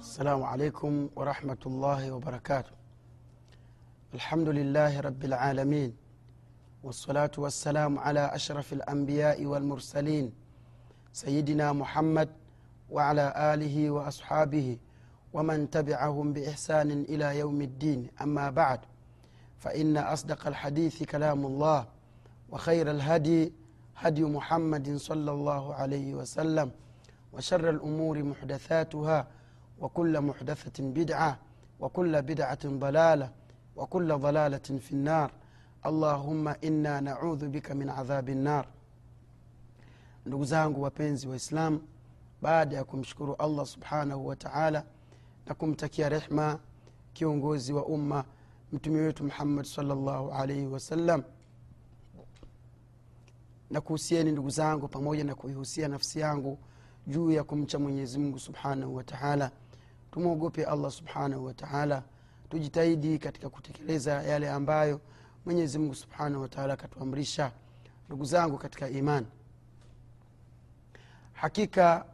السلام عليكم ورحمة الله وبركاته. الحمد لله رب العالمين والصلاة والسلام على أشرف الأنبياء والمرسلين سيدنا محمد وعلى آله وأصحابه ومن تبعهم بإحسان إلى يوم الدين. أما بعد فإن أصدق الحديث كلام الله وخير الهدي هدي محمد صلى الله عليه وسلم وشر الأمور محدثاتها وكل محدثة بدعة وكل بدعة ضلالة وكل ضلالة في النار اللهم إنا نعوذ بك من عذاب النار ndugu zangu wapenzi waislamu baada ya kumshukuru allah subhanahu wa taala na kumtakia rehma kiongozi wa umma mtume wetu muhammad salllahu alaihi wasallam na kuhusieni ndugu zangu pamoja na kuihusia nafsi yangu juu ya kumcha mwenyezi mungu subhanahu wa taala tumwogope allah subhanahu wataala tujitahidi katika kutekeleza yale ambayo mwenyezi mungu subhanahu wataala akatuamrisha. Ndugu zangu katika imani hakika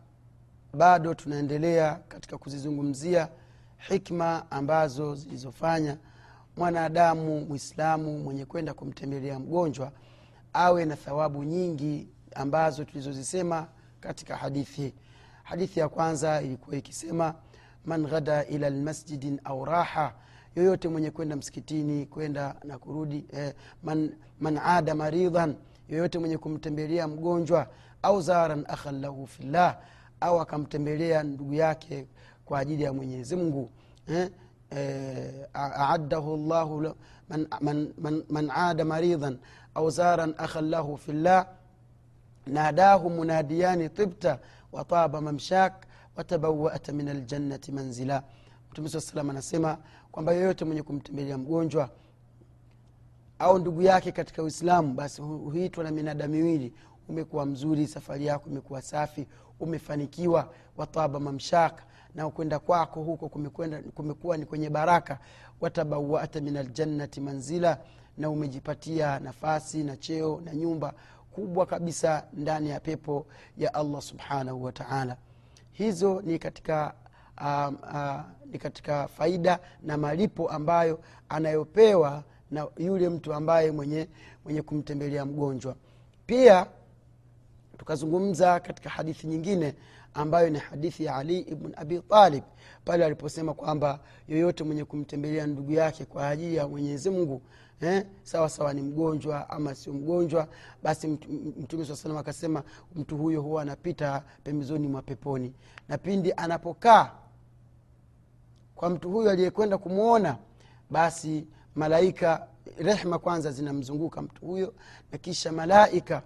bado tunaendelea katika kuzizungumzia hikma ambazo zilizofanya mwanadamu mwislamu mwenye kwenda kumtembelea mgonjwa awe na thawabu nyingi ambazo tulizozisema katika hadithi. Hadithi ya kwanza ilikuwa ikisema man ghada ila lmasjidin au raha yoyote mwenye kwenda msikitini kwenda na kurudi eh, man, man ada maridhan yoyote mwenye kumtembelea mgonjwa au zaran akhan lahu fillah au akamtembelea ndugu yake kwa ajili ya mwenyezi mungu eh, eh, aaddahu llahu man, man, man, man ada maridhan au zaran akhan lahu fillah nadahu munadiyani tibta wataba mamshak watabawata min aljannati manzila. Mtume saa salam anasema kwamba yoyote mwenye kumtembelea mgonjwa au ndugu yake katika uislamu basi huitwa na minada miwili. Umekuwa mzuri safari yako imekuwa safi umefanikiwa wataba mamshaka na kwenda kwako huko kumekuwa ni kwenye baraka. Watabawata min aljannati manzila na umejipatia nafasi na cheo na nyumba kubwa kabisa ndani ya pepo ya allah subhanahu wa taala hizo ni katika uh, uh, ni katika faida na malipo ambayo anayopewa na yule mtu ambaye mwenye, mwenye kumtembelea mgonjwa. Pia tukazungumza katika hadithi nyingine ambayo ni hadithi ya ali ibn abi talib pale aliposema kwamba yoyote mwenye kumtembelea ndugu yake kwa ajili ya mwenyezi mungu eh, sawa sawa ni mgonjwa ama sio mgonjwa basi mtume saa salam akasema mtu huyo huwa anapita pembezoni mwa peponi. Na pindi anapokaa kwa mtu huyo aliyekwenda kumwona basi malaika rehma kwanza zinamzunguka mtu huyo na kisha malaika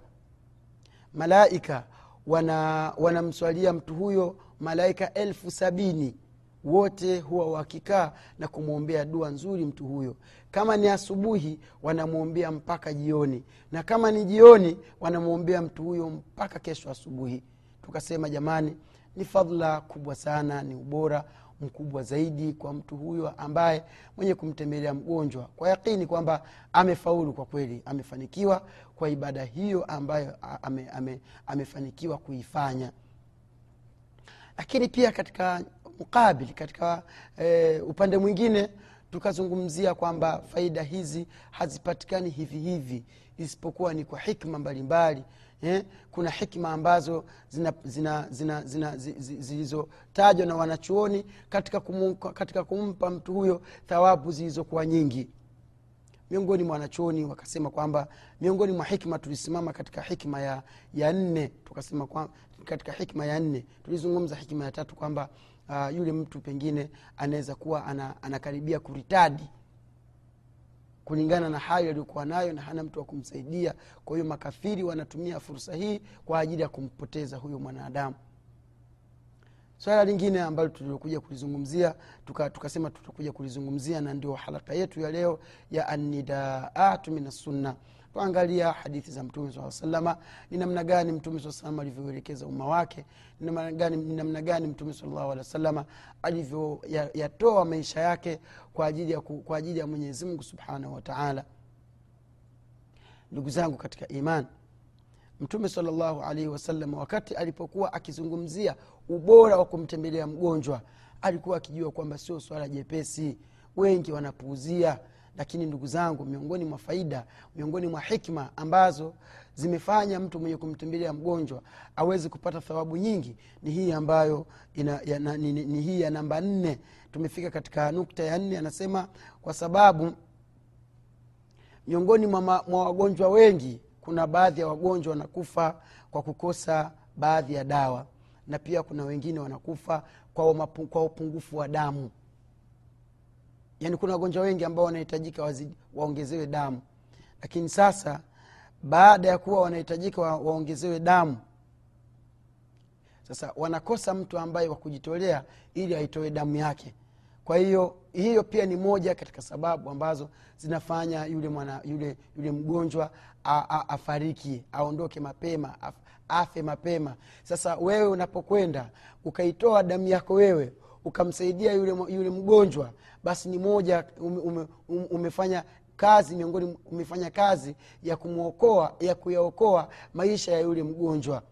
malaika wanamswalia wana mtu huyo malaika elfu sabini wote huwa wakikaa na kumwombea dua nzuri mtu huyo. Kama ni asubuhi wanamwombea mpaka jioni. Na kama ni jioni wanamwombea mtu huyo mpaka kesho asubuhi. Tukasema jamani ni fadhla kubwa sana ni ubora mkubwa zaidi kwa mtu huyo ambaye mwenye kumtembelea mgonjwa. Kwa yakini kwamba amefaulu kwa kweli amefanikiwa kwa ibada hiyo ambayo ame, ame, amefanikiwa kuifanya. Lakini pia katika mukabili katika e, upande mwingine tukazungumzia kwamba faida hizi hazipatikani hivi hivi isipokuwa ni kwa hikma mbalimbali eh, kuna hikma ambazo zilizotajwa na wanachuoni katika, katika kumpa mtu huyo thawabu zilizokuwa nyingi. Miongoni mwa wanachuoni wakasema kwamba miongoni mwa hikma tulisimama katika hikma ya, ya nne tukasema kwa, katika hikma ya nne tulizungumza hikma ya tatu kwamba uh, yule mtu pengine anaweza kuwa ana, anakaribia kuritadi kulingana na hayo aliyokuwa nayo na hana mtu wa kumsaidia. Kwa hiyo makafiri wanatumia fursa hii kwa ajili ya kumpoteza huyo mwanadamu. Swala lingine ambalo tulilokuja kulizungumzia tukasema tuka tutakuja kulizungumzia na ndio halaka yetu ya leo ya anidaatu min assunna tuangalia hadithi za mtume saa salama ni namna gani mtume saa salama alivyoelekeza umma wake ni namna gani, ni namna gani mtume salllahu alehi wa salama alivyoyatoa maisha yake kwa ajili ya, kwa ajili ya mwenyezi mungu subhanahu wataala ndugu zangu katika iman mtume salllahu alaihi wasallam wakati alipokuwa akizungumzia ubora wa kumtembelea mgonjwa alikuwa akijua kwamba sio swala jepesi. Wengi wanapuuzia lakini ndugu zangu miongoni mwa faida miongoni mwa hikma ambazo zimefanya mtu mwenye kumtembelea mgonjwa awezi kupata thawabu nyingi ni hii ambayo ina, ya, na, ni, ni, ni hii ya namba nne. Tumefika katika nukta ya nne anasema kwa sababu miongoni mwa, wagonjwa wengi kuna baadhi ya wagonjwa wanakufa kwa kukosa baadhi ya dawa na pia kuna wengine wanakufa kwa, umapu, kwa upungufu wa damu yaani kuna wagonjwa wengi ambao wanahitajika waongezewe damu. Lakini sasa baada ya kuwa wanahitajika wa, waongezewe damu sasa wanakosa mtu ambaye wa kujitolea ili aitoe damu yake. Kwa hiyo hiyo pia ni moja katika sababu ambazo zinafanya yule mwana yule yule mgonjwa a, a, afariki aondoke mapema af, afe mapema. Sasa wewe unapokwenda ukaitoa damu yako wewe ukamsaidia yule, yule mgonjwa basi ni moja ume, ume, umefanya kazi miongoni umefanya kazi ya kumwokoa ya kuyaokoa maisha ya yule mgonjwa.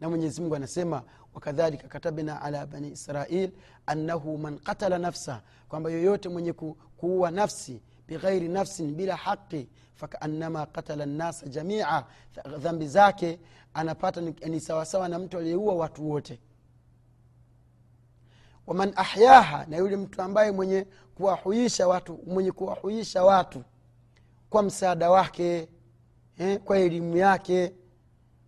Na mwenyezi mungu anasema wakadhalika katabna ala bani israil annahu man qatala nafsa kwamba yoyote mwenye ku, kuua nafsi bighairi nafsin bila haqi fakaannama qatala nnasa jamia dhambi zake anapata ni, ni sawasawa na mtu aliyeua watu wote waman ahyaha na yule mtu ambaye mwenye kuwahuisha watu mwenye kuwahuisha watu kwa msaada wake eh, kwa elimu yake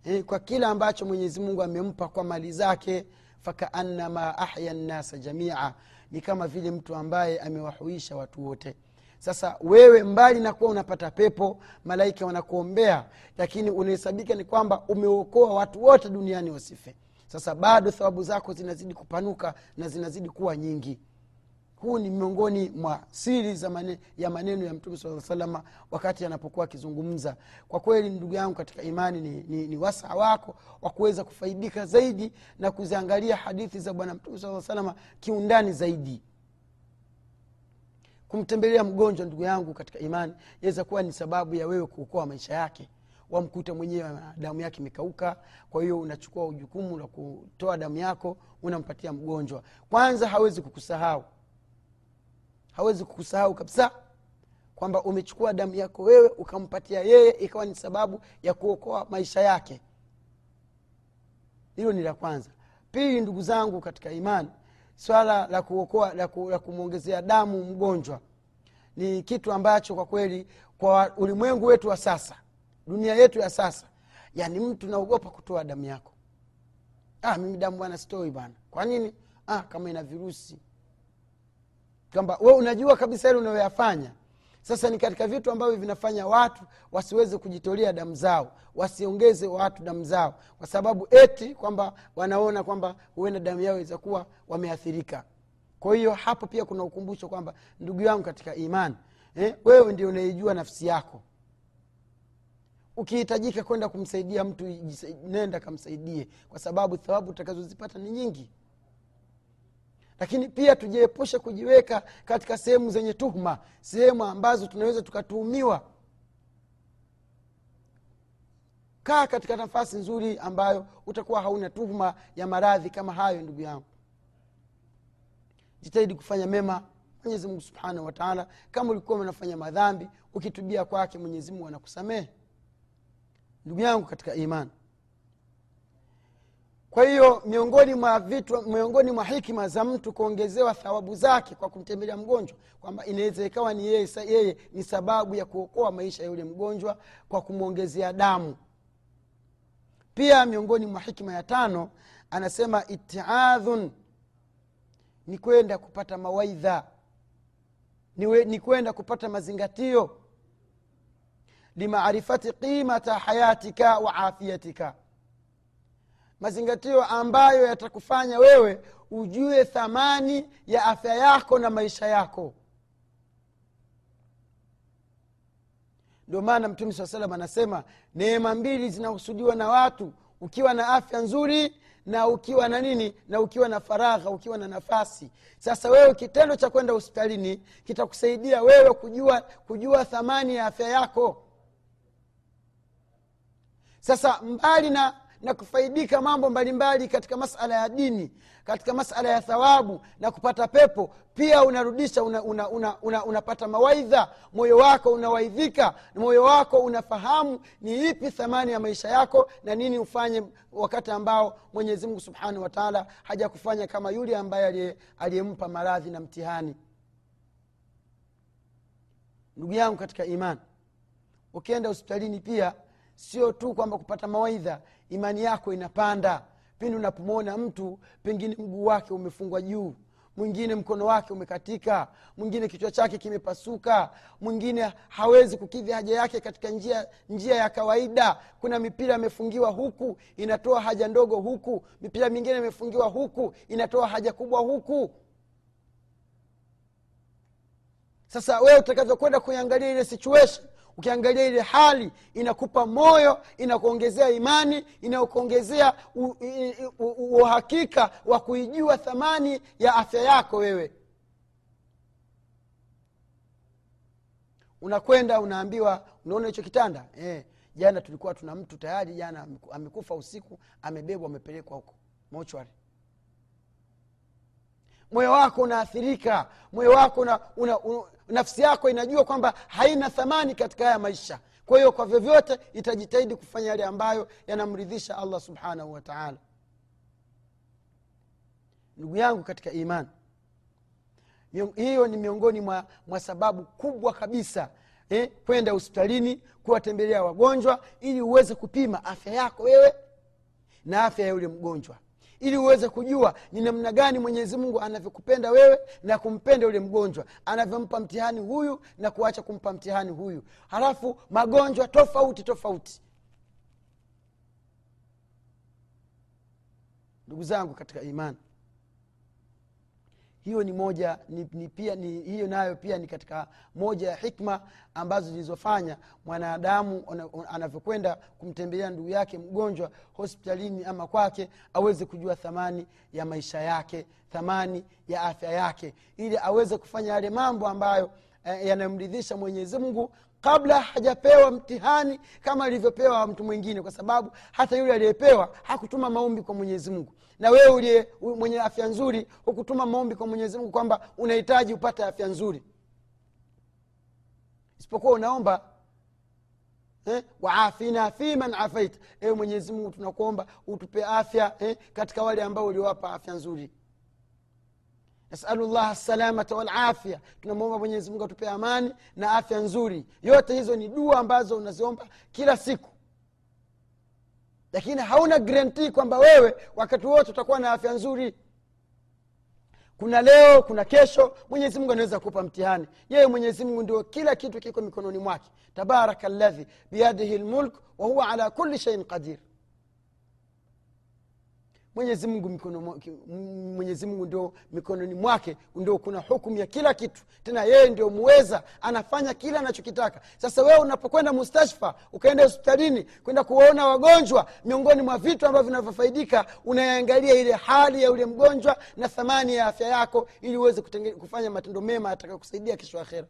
eh, kwa kila ambacho mwenyezi mungu amempa kwa mali zake fakaannama ahya nnasa jamia ni kama vile mtu ambaye amewahuisha watu wote. Sasa wewe mbali na kuwa unapata pepo malaika wanakuombea lakini unahesabika ni kwamba umeokoa watu wote duniani wasife sasa bado thawabu zako zinazidi kupanuka na zinazidi kuwa nyingi. Huu ni miongoni mwa siri za mane, ya maneno ya mtume saa salama wakati anapokuwa akizungumza. Kwa kweli ndugu yangu katika imani ni, ni, ni wasaa wako wa kuweza kufaidika zaidi na kuziangalia hadithi za bwana mtume saa salama kiundani zaidi. Kumtembelea mgonjwa ndugu yangu katika imani yaweza kuwa ni sababu ya wewe kuokoa maisha yake wamkuta mwenyewe damu yake imekauka. Kwa hiyo unachukua ujukumu la kutoa damu yako unampatia mgonjwa. Kwanza hawezi kukusahau. Hawezi kukusahau kabisa kwamba umechukua damu yako wewe ukampatia yeye ikawa ni sababu ya kuokoa maisha yake. Hilo ni la kwanza. Pili ndugu zangu katika imani swala la kuokoa la kumwongezea damu mgonjwa ni kitu ambacho kwa kweli kwa ulimwengu wetu wa sasa dunia yetu ya sasa yani mtu naogopa kutoa damu yako. Ah, mimi damu bwana sitoi bana kwa nini? Ah, kama ina virusi. Kwamba we unajua kabisa ile unayoyafanya. Sasa ni katika vitu ambavyo vinafanya watu wasiweze kujitolea damu zao wasiongeze watu damu zao kwa sababu eti kwamba wanaona kwamba huenda damu yao iweza kuwa wameathirika. Kwa hiyo hapo pia kuna ukumbusho kwamba ndugu yangu katika imani eh, wewe ndio unaijua nafsi yako ukihitajika kwenda kumsaidia mtu nenda kamsaidie kwa sababu thawabu utakazozipata ni nyingi. Lakini pia tujiepushe kujiweka katika sehemu zenye tuhuma sehemu ambazo tunaweza tukatuhumiwa. Kaa katika nafasi nzuri ambayo utakuwa hauna tuhuma ya maradhi kama hayo ndugu yangu. Jitahidi kufanya mema mwenyezimungu subhanahu wataala kama ulikuwa unafanya madhambi ukitubia kwake mwenyezimungu anakusamehe ndugu yangu katika imani. Kwa hiyo miongoni mwa vitu miongoni mwa hikima za mtu kuongezewa thawabu zake kwa kumtembelea mgonjwa kwamba inaweza ikawa ni yeye, yeye ni sababu ya kuokoa maisha ya yule mgonjwa kwa kumwongezea damu. Pia miongoni mwa hikima ya tano anasema itiadhun ni kwenda kupata mawaidha. Ni kwenda kupata mazingatio limaarifati qimata hayatika wa afiyatika. Mazingatio ambayo yatakufanya wewe ujue thamani ya afya yako na maisha yako. Ndio maana mtume saa salam anasema neema mbili zinahusudiwa na watu ukiwa na afya nzuri na ukiwa na nini na ukiwa na faragha ukiwa na nafasi. Sasa wewe kitendo cha kwenda hospitalini kitakusaidia wewe kujua kujua thamani ya afya yako sasa mbali na na kufaidika mambo mbalimbali katika masala ya dini katika masala ya thawabu na kupata pepo pia unarudisha unapata una, una, una, una mawaidha. Moyo wako unawaidhika moyo wako unafahamu ni ipi thamani ya maisha yako na nini ufanye wakati ambao mwenyezi mungu subhanahu wataala hajakufanya kama yule ambaye aliyempa maradhi na mtihani. Ndugu yangu katika imani ukienda hospitalini pia sio tu kwamba kupata mawaidha imani yako inapanda. Pindi unapomwona mtu pengine mguu wake umefungwa juu mwingine mkono wake umekatika mwingine kichwa chake kimepasuka mwingine hawezi kukidhi haja yake katika njia njia ya kawaida. Kuna mipira imefungiwa huku inatoa haja ndogo huku. Mipira mingine imefungiwa huku inatoa haja kubwa huku. Sasa wewe utakavyokwenda kuiangalia ile situation ukiangalia ile hali inakupa moyo inakuongezea imani inakuongezea uhakika wa kuijua thamani ya afya yako wewe. Unakwenda unaambiwa unaona hicho kitanda? Eh, jana tulikuwa tuna mtu tayari jana amekufa usiku amebebwa amepelekwa huko mochwari moyo wako unaathirika. Moyo wako una, una, una, nafsi yako inajua kwamba haina thamani katika haya maisha. Kwa hiyo kwa vyovyote itajitahidi kufanya yale ambayo yanamridhisha allah subhanahu wa taala. Ndugu yangu katika imani hiyo ni miongoni mwa, mwa sababu kubwa kabisa eh, kwenda hospitalini kuwatembelea wagonjwa ili uweze kupima afya yako wewe na afya ya yule mgonjwa ili uweze kujua ni namna gani mwenyezi mungu anavyokupenda wewe na kumpenda yule mgonjwa. Anavyompa mtihani huyu na kuacha kumpa mtihani huyu. Halafu magonjwa tofauti tofauti. Ndugu zangu katika imani hiyo ni moja ni, ni pia ni, hiyo nayo pia ni katika moja ya hikma ambazo zilizofanya mwanadamu anavyokwenda kumtembelea ndugu yake mgonjwa hospitalini ama kwake aweze kujua thamani ya maisha yake thamani ya afya yake ili aweze kufanya yale mambo ambayo eh, yanamridhisha mwenyezi kabla hajapewa mtihani kama alivyopewa mtu mwingine kwa sababu hata yule aliyepewa hakutuma maombi kwa mwenyezi mungu. Na wewe uliye mwenye afya nzuri hukutuma maombi kwa mwenyezi mungu kwamba unahitaji upate afya nzuri. Isipokuwa unaomba eh, waafina fiman afaita ewe mwenyezimungu tunakuomba utupe afya eh, katika wale ambao uliwapa afya nzuri nasalu llah salamata walafya tunamwomba mwenyezi mungu atupe amani na afya nzuri. Yote hizo ni dua ambazo unaziomba kila siku. Lakini hauna grant kwamba wewe wakati wote utakuwa na afya nzuri. Kuna leo kuna kesho mwenyezi mungu anaweza kupa mtihani. Yeye mwenyezi mungu ndio kila kitu kiko mikononi mwake. Tabaraka ladhi biyadihi lmulk wahuwa ala kuli shaiin qadir mwenyezi mungu ndio mikononi mwake ndio kuna hukumu ya kila kitu. Tena yeye ndio muweza anafanya kila anachokitaka. Sasa wewe unapokwenda mustashfa ukaenda hospitalini kwenda kuwaona wagonjwa miongoni mwa vitu ambavyo vinavyofaidika unaangalia ile hali ya yule mgonjwa na thamani ya afya yako ili uweze kufanya matendo mema atakakusaidia kesho akhera.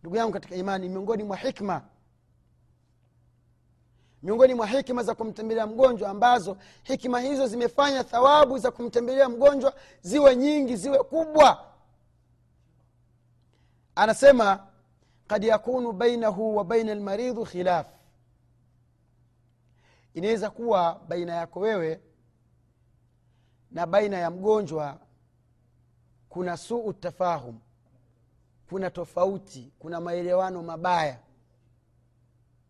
Ndugu yangu katika imani miongoni mwa hikma miongoni mwa hikima za kumtembelea mgonjwa ambazo hikima hizo zimefanya thawabu za kumtembelea mgonjwa ziwe nyingi ziwe kubwa. Anasema kad yakunu bainahu wa baina lmaridhu khilaf. Inaweza kuwa baina yako wewe na baina ya mgonjwa kuna suu tafahum kuna tofauti kuna maelewano mabaya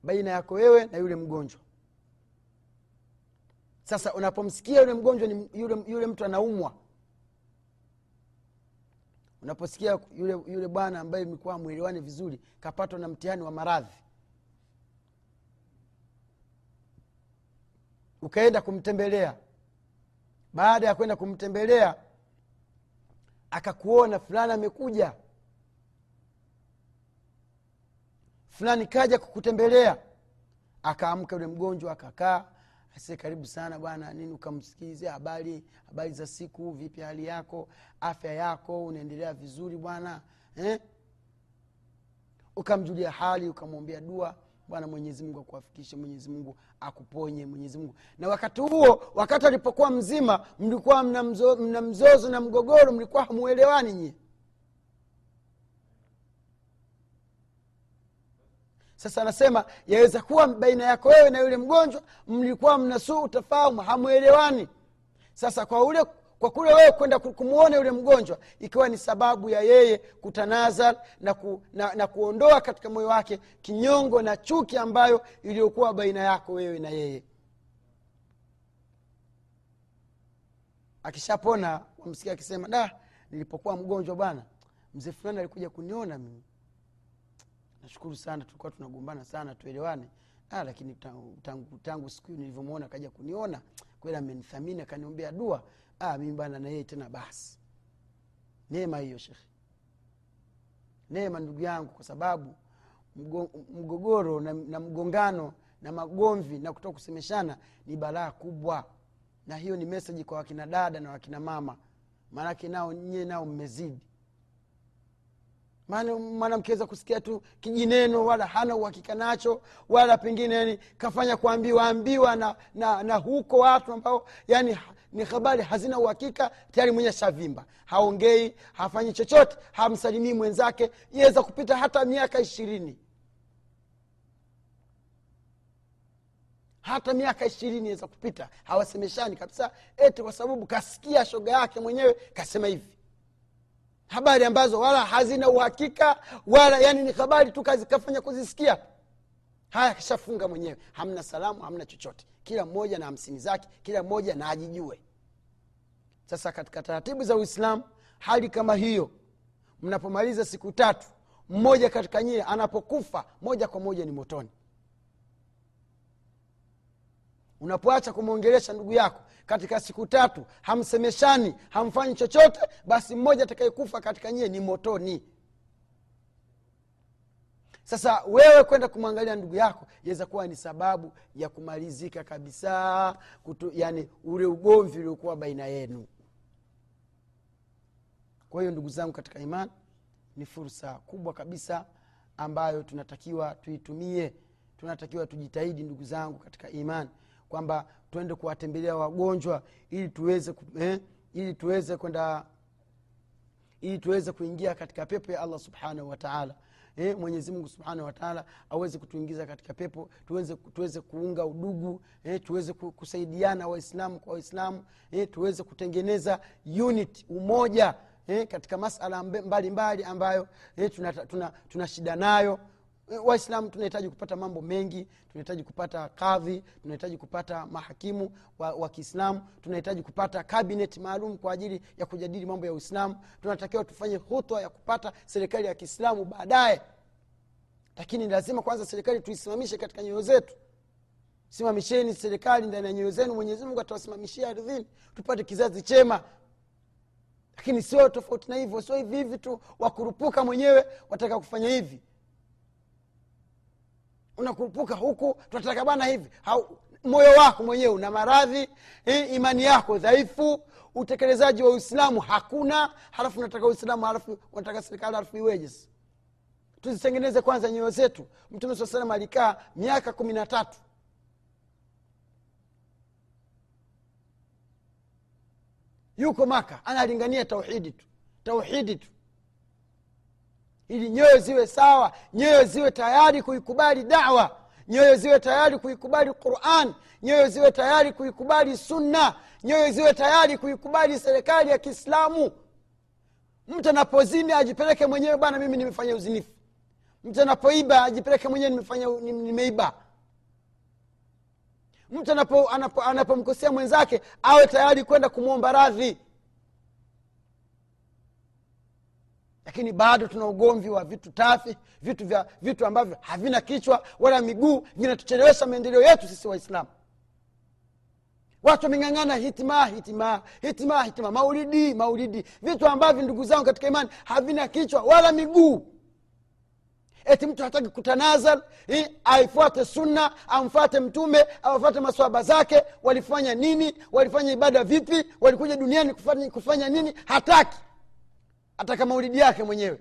baina yako wewe na yule mgonjwa. Sasa unapomsikia yule mgonjwa ni yule, yule mtu anaumwa. Unaposikia yule, yule bwana ambaye mlikuwa mwelewani vizuri kapatwa na mtihani wa maradhi. Ukaenda kumtembelea. Baada ya kwenda kumtembelea akakuona fulani amekuja fulani kaja kukutembelea. Akaamka yule mgonjwa akakaa asie karibu sana bwana nini ukamsikize habari habari za siku vipi hali yako? Afya yako unaendelea vizuri bwana eh? ukamjulia hali ukamwombea dua bwana mwenyezi mungu akuafikishe mwenyezi mungu akuponye mwenyezi mungu. Na wakati huo wakati alipokuwa mzima mlikuwa mna, mzo, mna mzozo na mgogoro mlikuwa hamuelewani nyie sasa anasema yaweza kuwa baina yako wewe na yule mgonjwa mlikuwa mna suu hamwelewani sasa kwa ule kwa kule wewe kwenda kumwona yule mgonjwa ikiwa ni sababu ya yeye kutanaza na, ku, na, na kuondoa katika moyo wake kinyongo na chuki ambayo iliyokuwa baina yako wewe na yeye. Akishapona wamsikia akisema da nilipokuwa mgonjwa bwana mzee fulani alikuja kuniona mimi nashukuru sana tulikuwa tunagombana sana tuelewane. Ah, lakini tangu, tangu, tangu siku hiyo nilivyomwona akaja kuniona kweli amenithamini akaniombea dua. Ah, mimi bana na yeye tena basi. Neema hiyo shekhe. Neema ndugu yangu kwa sababu mgo, mgogoro na, na mgongano na magomvi na kutoka kusemeshana ni balaa kubwa. Na hiyo ni meseji kwa wakina dada na wakina mama. Maanake nao nyie nao mmezidi maana maana mkiweza kusikia tu kijineno wala hana uhakika nacho wala pengine yani kafanya kuambiwaambiwa na, na, na huko watu ambao yani ni habari hazina uhakika tayari mwenye shavimba haongei hafanyi chochote hamsalimii mwenzake iweza kupita hata miaka ishirini. Hata miaka ishirini iweza kupita hawasemeshani kabisa eti kwa sababu kasikia shoga yake mwenyewe kasema hivi habari ambazo wala hazina uhakika wala yani ni habari tu kafanya kuzisikia. Haya kishafunga mwenyewe. Hamna salamu hamna chochote. Kila mmoja na hamsini zake kila mmoja na ajijue. Sasa katika taratibu za uislamu hali kama hiyo mnapomaliza siku tatu mmoja katika nyie anapokufa moja kwa moja ni motoni. Unapoacha kumwongelesha ndugu yako katika siku tatu hamsemeshani hamfanyi chochote basi mmoja atakayekufa katika nyie ni motoni. Sasa wewe kwenda kumwangalia ndugu yako yaweza kuwa ni sababu ya kumalizika kabisa kutu, yani ule ugomvi uliokuwa baina yenu. Kwa hiyo ndugu zangu katika imani ni fursa kubwa kabisa ambayo tunatakiwa tuitumie tunatakiwa tujitahidi ndugu zangu katika imani kwamba twende kuwatembelea wagonjwa ili tuweze eh, ili tuweze kwenda ili tuweze kuingia katika pepo ya allah subhanahu wataala eh, mwenyezimungu subhanahu wataala aweze kutuingiza katika pepo tuweze, tuweze kuunga udugu eh, tuweze kusaidiana waislamu kwa waislamu eh, tuweze kutengeneza unit umoja eh, katika masala mbalimbali mbali ambayo eh, tuna, tuna, tuna shida nayo waislamu tunahitaji kupata mambo mengi tunahitaji kupata kadhi tunahitaji kupata mahakimu wa, wa kiislamu tunahitaji kupata kabinet maalum kwa ajili ya kujadili mambo ya uislamu. Tunatakiwa tufanye hutwa ya kupata serikali ya kiislamu baadaye. Lakini lazima kwanza serikali tuisimamishe katika nyoyo zetu. Simamisheni serikali ndani ya nyoyo zenu. Mwenyezimungu atawasimamishia ardhini tupate kizazi chema. Lakini sio tofauti na hivyo sio hivi hivi tu. Wakurupuka mwenyewe wataka kufanya hivi unakurupuka huku tunataka bana hivi moyo wako mwenyewe una maradhi eh, imani yako dhaifu utekelezaji wa uislamu hakuna halafu unataka uislamu halafu unataka serikali halafu iweje tuzitengeneze kwanza nyoyo zetu. Mtume saa salam alikaa miaka kumi na tatu. Yuko maka analingania tauhidi tu tauhidi tu ili nyoyo ziwe sawa nyoyo ziwe tayari kuikubali dawa nyoyo ziwe tayari kuikubali quran nyoyo ziwe tayari kuikubali sunna nyoyo ziwe tayari kuikubali serikali ya kiislamu. Mtu anapozini ajipeleke mwenyewe bwana mimi nimefanya uzinifu. Mtu anapoiba ajipeleke mwenyewe nimefanya nimeiba. Mtu anapomkosea anapo, anapo mwenzake awe tayari kwenda kumwomba radhi lakini bado tuna ugomvi wa vitu tafi vitu vya vitu ambavyo havina kichwa wala miguu vinatuchelewesha maendeleo yetu sisi waislamu. Watu wameng'ang'ana hitima hitima hitima hitima maulidi maulidi. Vitu ambavyo ndugu zangu katika imani havina kichwa wala miguu. Eti mtu hataki kutanazal aifuate sunna amfate mtume awafate maswaba zake walifanya nini walifanya ibada vipi walikuja duniani kufanya, kufanya nini? Hataki ataka maulidi yake mwenyewe.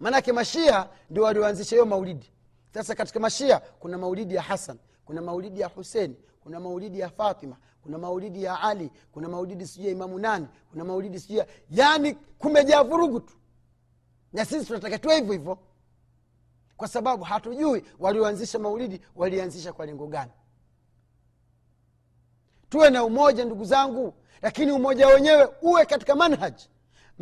Maanake mashia ndio walioanzisha hiyo maulidi. Sasa katika mashia kuna maulidi ya hasan kuna maulidi ya huseni kuna maulidi ya fatima kuna maulidi ya ali kuna maulidi sijui ya imamu nani kuna maulidi sijui ya yaani kumejaa vurugu tu. Na sisi tunataka tuwe hivyo hivyo. Kwa sababu hatujui walioanzisha maulidi walianzisha kwa lengo gani. Tuwe na umoja ndugu zangu lakini umoja wenyewe uwe katika manhaji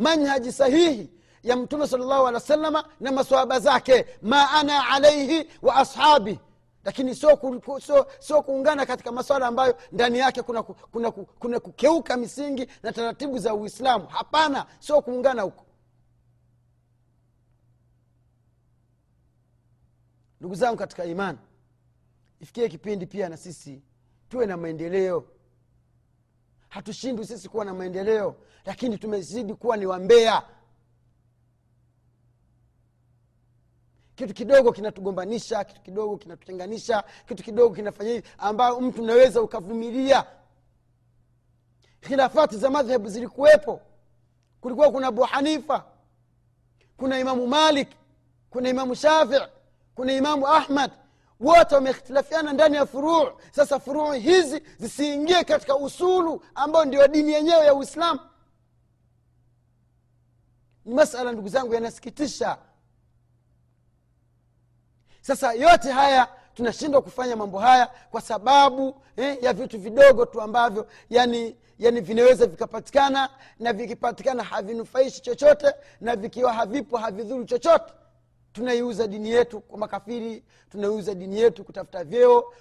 manhaji sahihi ya mtume salllahu alehi wa sallama na maswahaba zake ma ana alaihi wa ashabi. Lakini sio so, so kuungana katika maswala ambayo ndani yake kuna, kuna, kuna, kuna kukeuka misingi na taratibu za uislamu. Hapana sio kuungana huko. Ndugu zangu katika imani ifikie kipindi pia na sisi tuwe na maendeleo hatushindwi sisi kuwa na maendeleo lakini tumezidi kuwa ni wambea kitu kidogo kinatugombanisha kitu kidogo kinatutenganisha kitu kidogo kinafanya hivi ambayo mtu unaweza ukavumilia. Khilafati za madhhebu zilikuwepo. Kulikuwa kuna abu hanifa kuna imamu malik kuna imamu shafii kuna imamu ahmad wote wamehtilafiana ndani ya furuu sasa furuu hizi zisiingie katika usulu ambayo ndio dini yenyewe ya uislamu. Ni masala ndugu zangu yanasikitisha. Sasa yote haya tunashindwa kufanya mambo haya kwa sababu eh, ya vitu vidogo tu ambavyo yani yani vinaweza vikapatikana na vikipatikana havinufaishi chochote na vikiwa havipo havidhuru chochote tunaiuza dini yetu kwa makafiri tunaiuza dini yetu kutafuta vyeo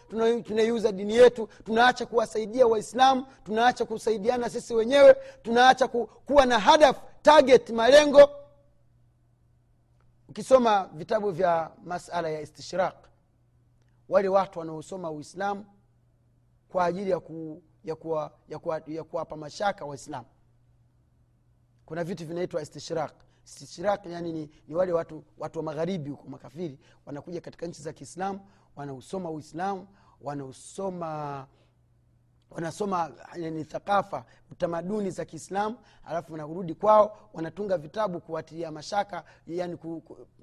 tunaiuza dini yetu tunaacha kuwasaidia waislamu tunaacha kusaidiana sisi wenyewe tunaacha ku, kuwa na hadaf target malengo. Ukisoma vitabu vya masala ya istishraq wale watu wanaosoma uislamu kwa ajili ya ku, ya kuwapa ya kuwa, ya kuwa mashaka waislamu. Kuna vitu vinaitwa istishraq istishraq yani ni, ni wale watu watu wa magharibi huko makafiri wanakuja katika nchi za kiislamu wanausoma uislamu wanausoma wanasoma yani thakafa utamaduni za kiislamu alafu wanarudi kwao wanatunga vitabu kuwatilia mashaka yani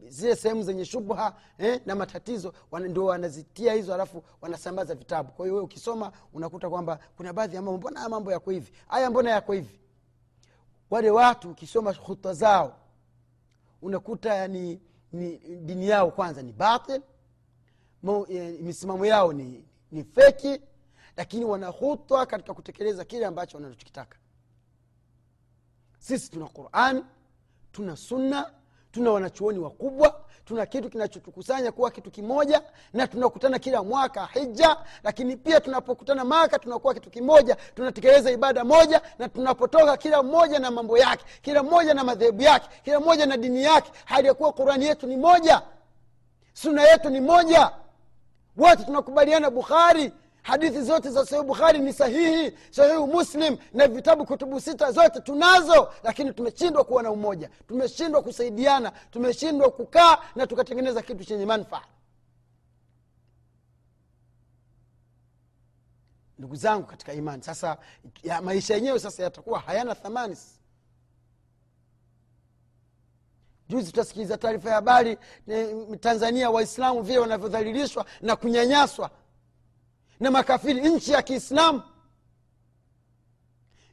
zile sehemu zenye shubha eh, na matatizo wana, ndo wanazitia hizo alafu wanasambaza vitabu. Kwa hiyo we ukisoma unakuta kwamba kuna baadhi ya mambo mbona haya mambo yako hivi? Haya mbona yako hivi? Wale watu ukisoma huta zao unakuta yani ni dini yao kwanza ni batil misimamo yao ni, ni feki lakini wanahutwa katika kutekeleza kile ambacho wanachokitaka. Sisi tuna qurani tuna sunna tuna wanachuoni wakubwa tuna kitu kinachotukusanya kuwa kitu kimoja na tunakutana kila mwaka hija lakini pia tunapokutana maka tunakuwa kitu kimoja tunatekeleza ibada moja na tunapotoka kila mmoja na mambo yake kila mmoja na madhehebu yake kila mmoja na dini yake hali ya kuwa qurani yetu ni moja suna yetu ni moja. Wote tunakubaliana bukhari hadithi zote za sahihu bukhari ni sahihi sahihu muslim na vitabu kutubu sita zote tunazo lakini tumeshindwa kuwa na umoja. Tumeshindwa kusaidiana tumeshindwa kukaa na tukatengeneza kitu chenye manfaa ndugu zangu katika imani sasa ya maisha yenyewe sasa yatakuwa hayana thamani. Juzi tutasikiliza taarifa ya habari tanzania waislamu vile wanavyodhalilishwa na kunyanyaswa na makafiri nchi ya kiislamu.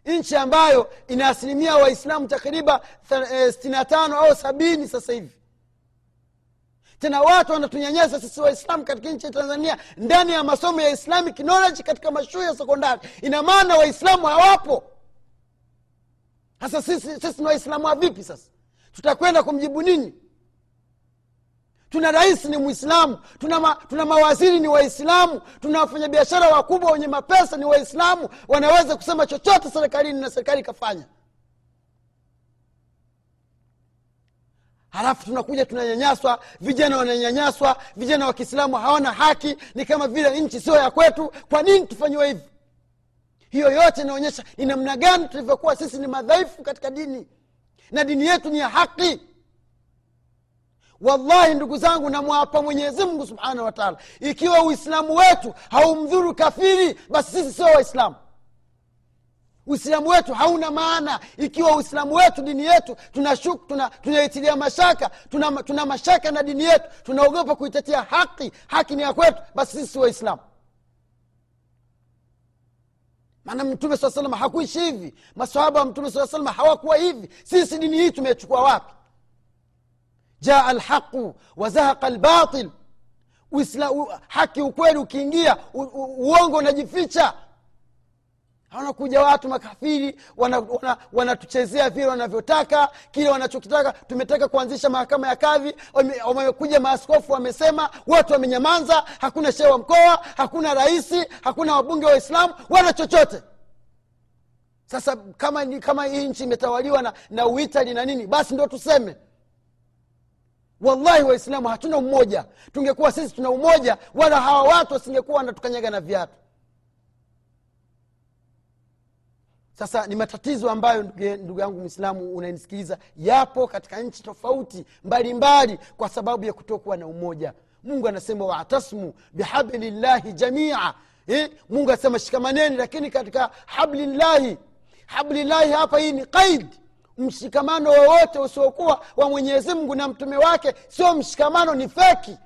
Nchi ambayo ina asilimia waislamu takriban sitini na tano au sabini sasa hivi. Tena watu wanatunyanyasa sisi waislamu katika nchi ya tanzania ndani ya masomo ya islamic knowledge katika mashule ya sekondari. Ina maana waislamu hawapo. Sasa sisi, ni waislamu wa vipi sasa? Tutakwenda kumjibu nini tuna rais ni mwislamu tuna, ma, tuna mawaziri ni waislamu. Tuna wafanyabiashara wakubwa wenye mapesa ni waislamu. Wanaweza kusema chochote serikalini na serikali ikafanya. Halafu tunakuja tunanyanyaswa vijana wananyanyaswa vijana wa kiislamu hawana haki ni kama vile nchi sio ya kwetu. Kwa nini tufanyiwe hivi? Hiyo yote inaonyesha ni namna gani tulivyokuwa sisi ni madhaifu katika dini. Na dini yetu ni ya haki wallahi ndugu zangu namwapa mwenyezimngu subhanahu wataala ikiwa uislamu wetu haumdhuru kafiri basi sisi sio waislamu. Uislamu wetu hauna maana. Ikiwa uislamu wetu dini yetu tunaitilia tuna, tuna mashaka tuna, tuna mashaka na dini yetu tunaogopa kuitetea haki haki ni ya kwetu basi sisi waislamu. Maana mtume saa salama hakuishi hivi. Masahaba wa mtume saa salama hawakuwa hivi. Sisi dini hii tumechukua wapi jaa lhaqu wazahaqa lbatil haki ukweli ukiingia uongo unajificha. Wanakuja watu makafiri wanatuchezea wana, wana vile wanavyotaka kile wanachokitaka. Tumetaka kuanzisha mahakama ya kadhi. Wamekuja maaskofu wamesema watu wamenyamanza hakuna shehe wa mkoa hakuna rahisi hakuna wabunge wa waislamu wala chochote. Sasa kama kama hii nchi imetawaliwa na, na uitali na nini basi ndo tuseme wallahi waislamu hatuna umoja. Tungekuwa sisi tuna umoja wala hawa watu wasingekuwa wanatukanyaga na viatu. Sasa ni matatizo ambayo ndugu yangu mwislamu unanisikiliza yapo katika nchi tofauti mbalimbali mbali, kwa sababu ya kutokuwa na umoja. Mungu anasema watasmu bihablillahi jamia. Eh? mungu anasema shikamaneni lakini katika hablillahi. Hablillahi hapa hii ni qaid mshikamano wowote usiokuwa wa mwenyezi mungu na mtume wake sio mshikamano ni feki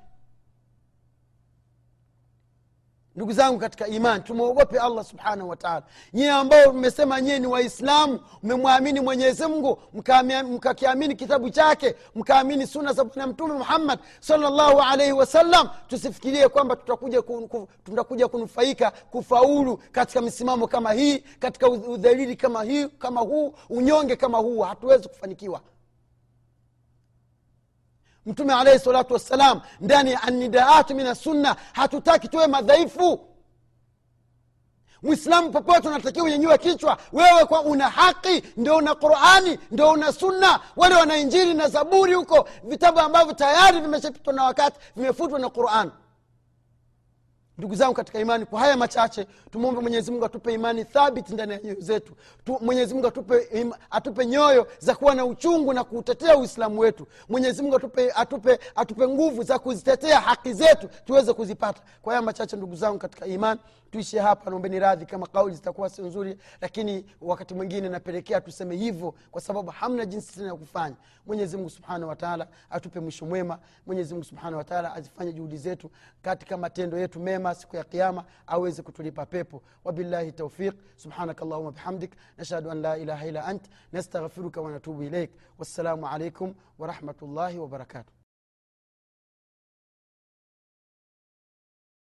ndugu zangu katika imani tumwogope allah subhanahu wataala nyie ambao mmesema nyie ni waislamu mmemwamini mwenyezi mungu mkakiamini kitabu chake mkaamini suna za bwana mtume muhammad salllahu alaihi wasallam tusifikirie kwamba tutakuja, kun, tutakuja kunufaika kufaulu katika misimamo kama hii katika udhalili kama kama huu unyonge kama huu. Hatuwezi kufanikiwa mtume alaihi salatu wassalam ndani ya anidaatu min assunna hatutaki tuwe madhaifu. Mwislamu popote unatakiwa unyenyiwe kichwa wewe kwa una haki ndio una qurani ndio una sunna. Wale wana injili na zaburi huko vitabu ambavyo tayari vimeshapitwa na wakati vimefutwa na qurani ndugu zangu katika imani kwa haya machache tumwombe mwenyezimungu atupe imani thabiti ndani ya nyoyo zetu. Mwenyezimungu atupe, atupe nyoyo za kuwa na uchungu na kuutetea uislamu wetu. Mwenyezimungu atupe, atupe, atupe nguvu za kuzitetea haki zetu tuweze kuzipata. Kwa haya machache ndugu zangu katika imani tuishie hapa naombeni radhi kama kauli zitakuwa sio nzuri lakini wakati mwingine napelekea tuseme hivyo kwa sababu hamna jinsi tena ya kufanya. Mwenyezi subhanahu wataala atupe mwisho mwema. Mwenyezi mungu subhanahu wataala azifanye juhudi zetu katika matendo yetu mema siku ya kiama aweze kutulipa pepo. Wabillahi taufiq subhanaka allahuma bihamdik. Nashhadu an la ilaha illa ant. Nastaghfiruka wanatubu ilaik wassalamu alaikum warahmatullahi wabarakatuh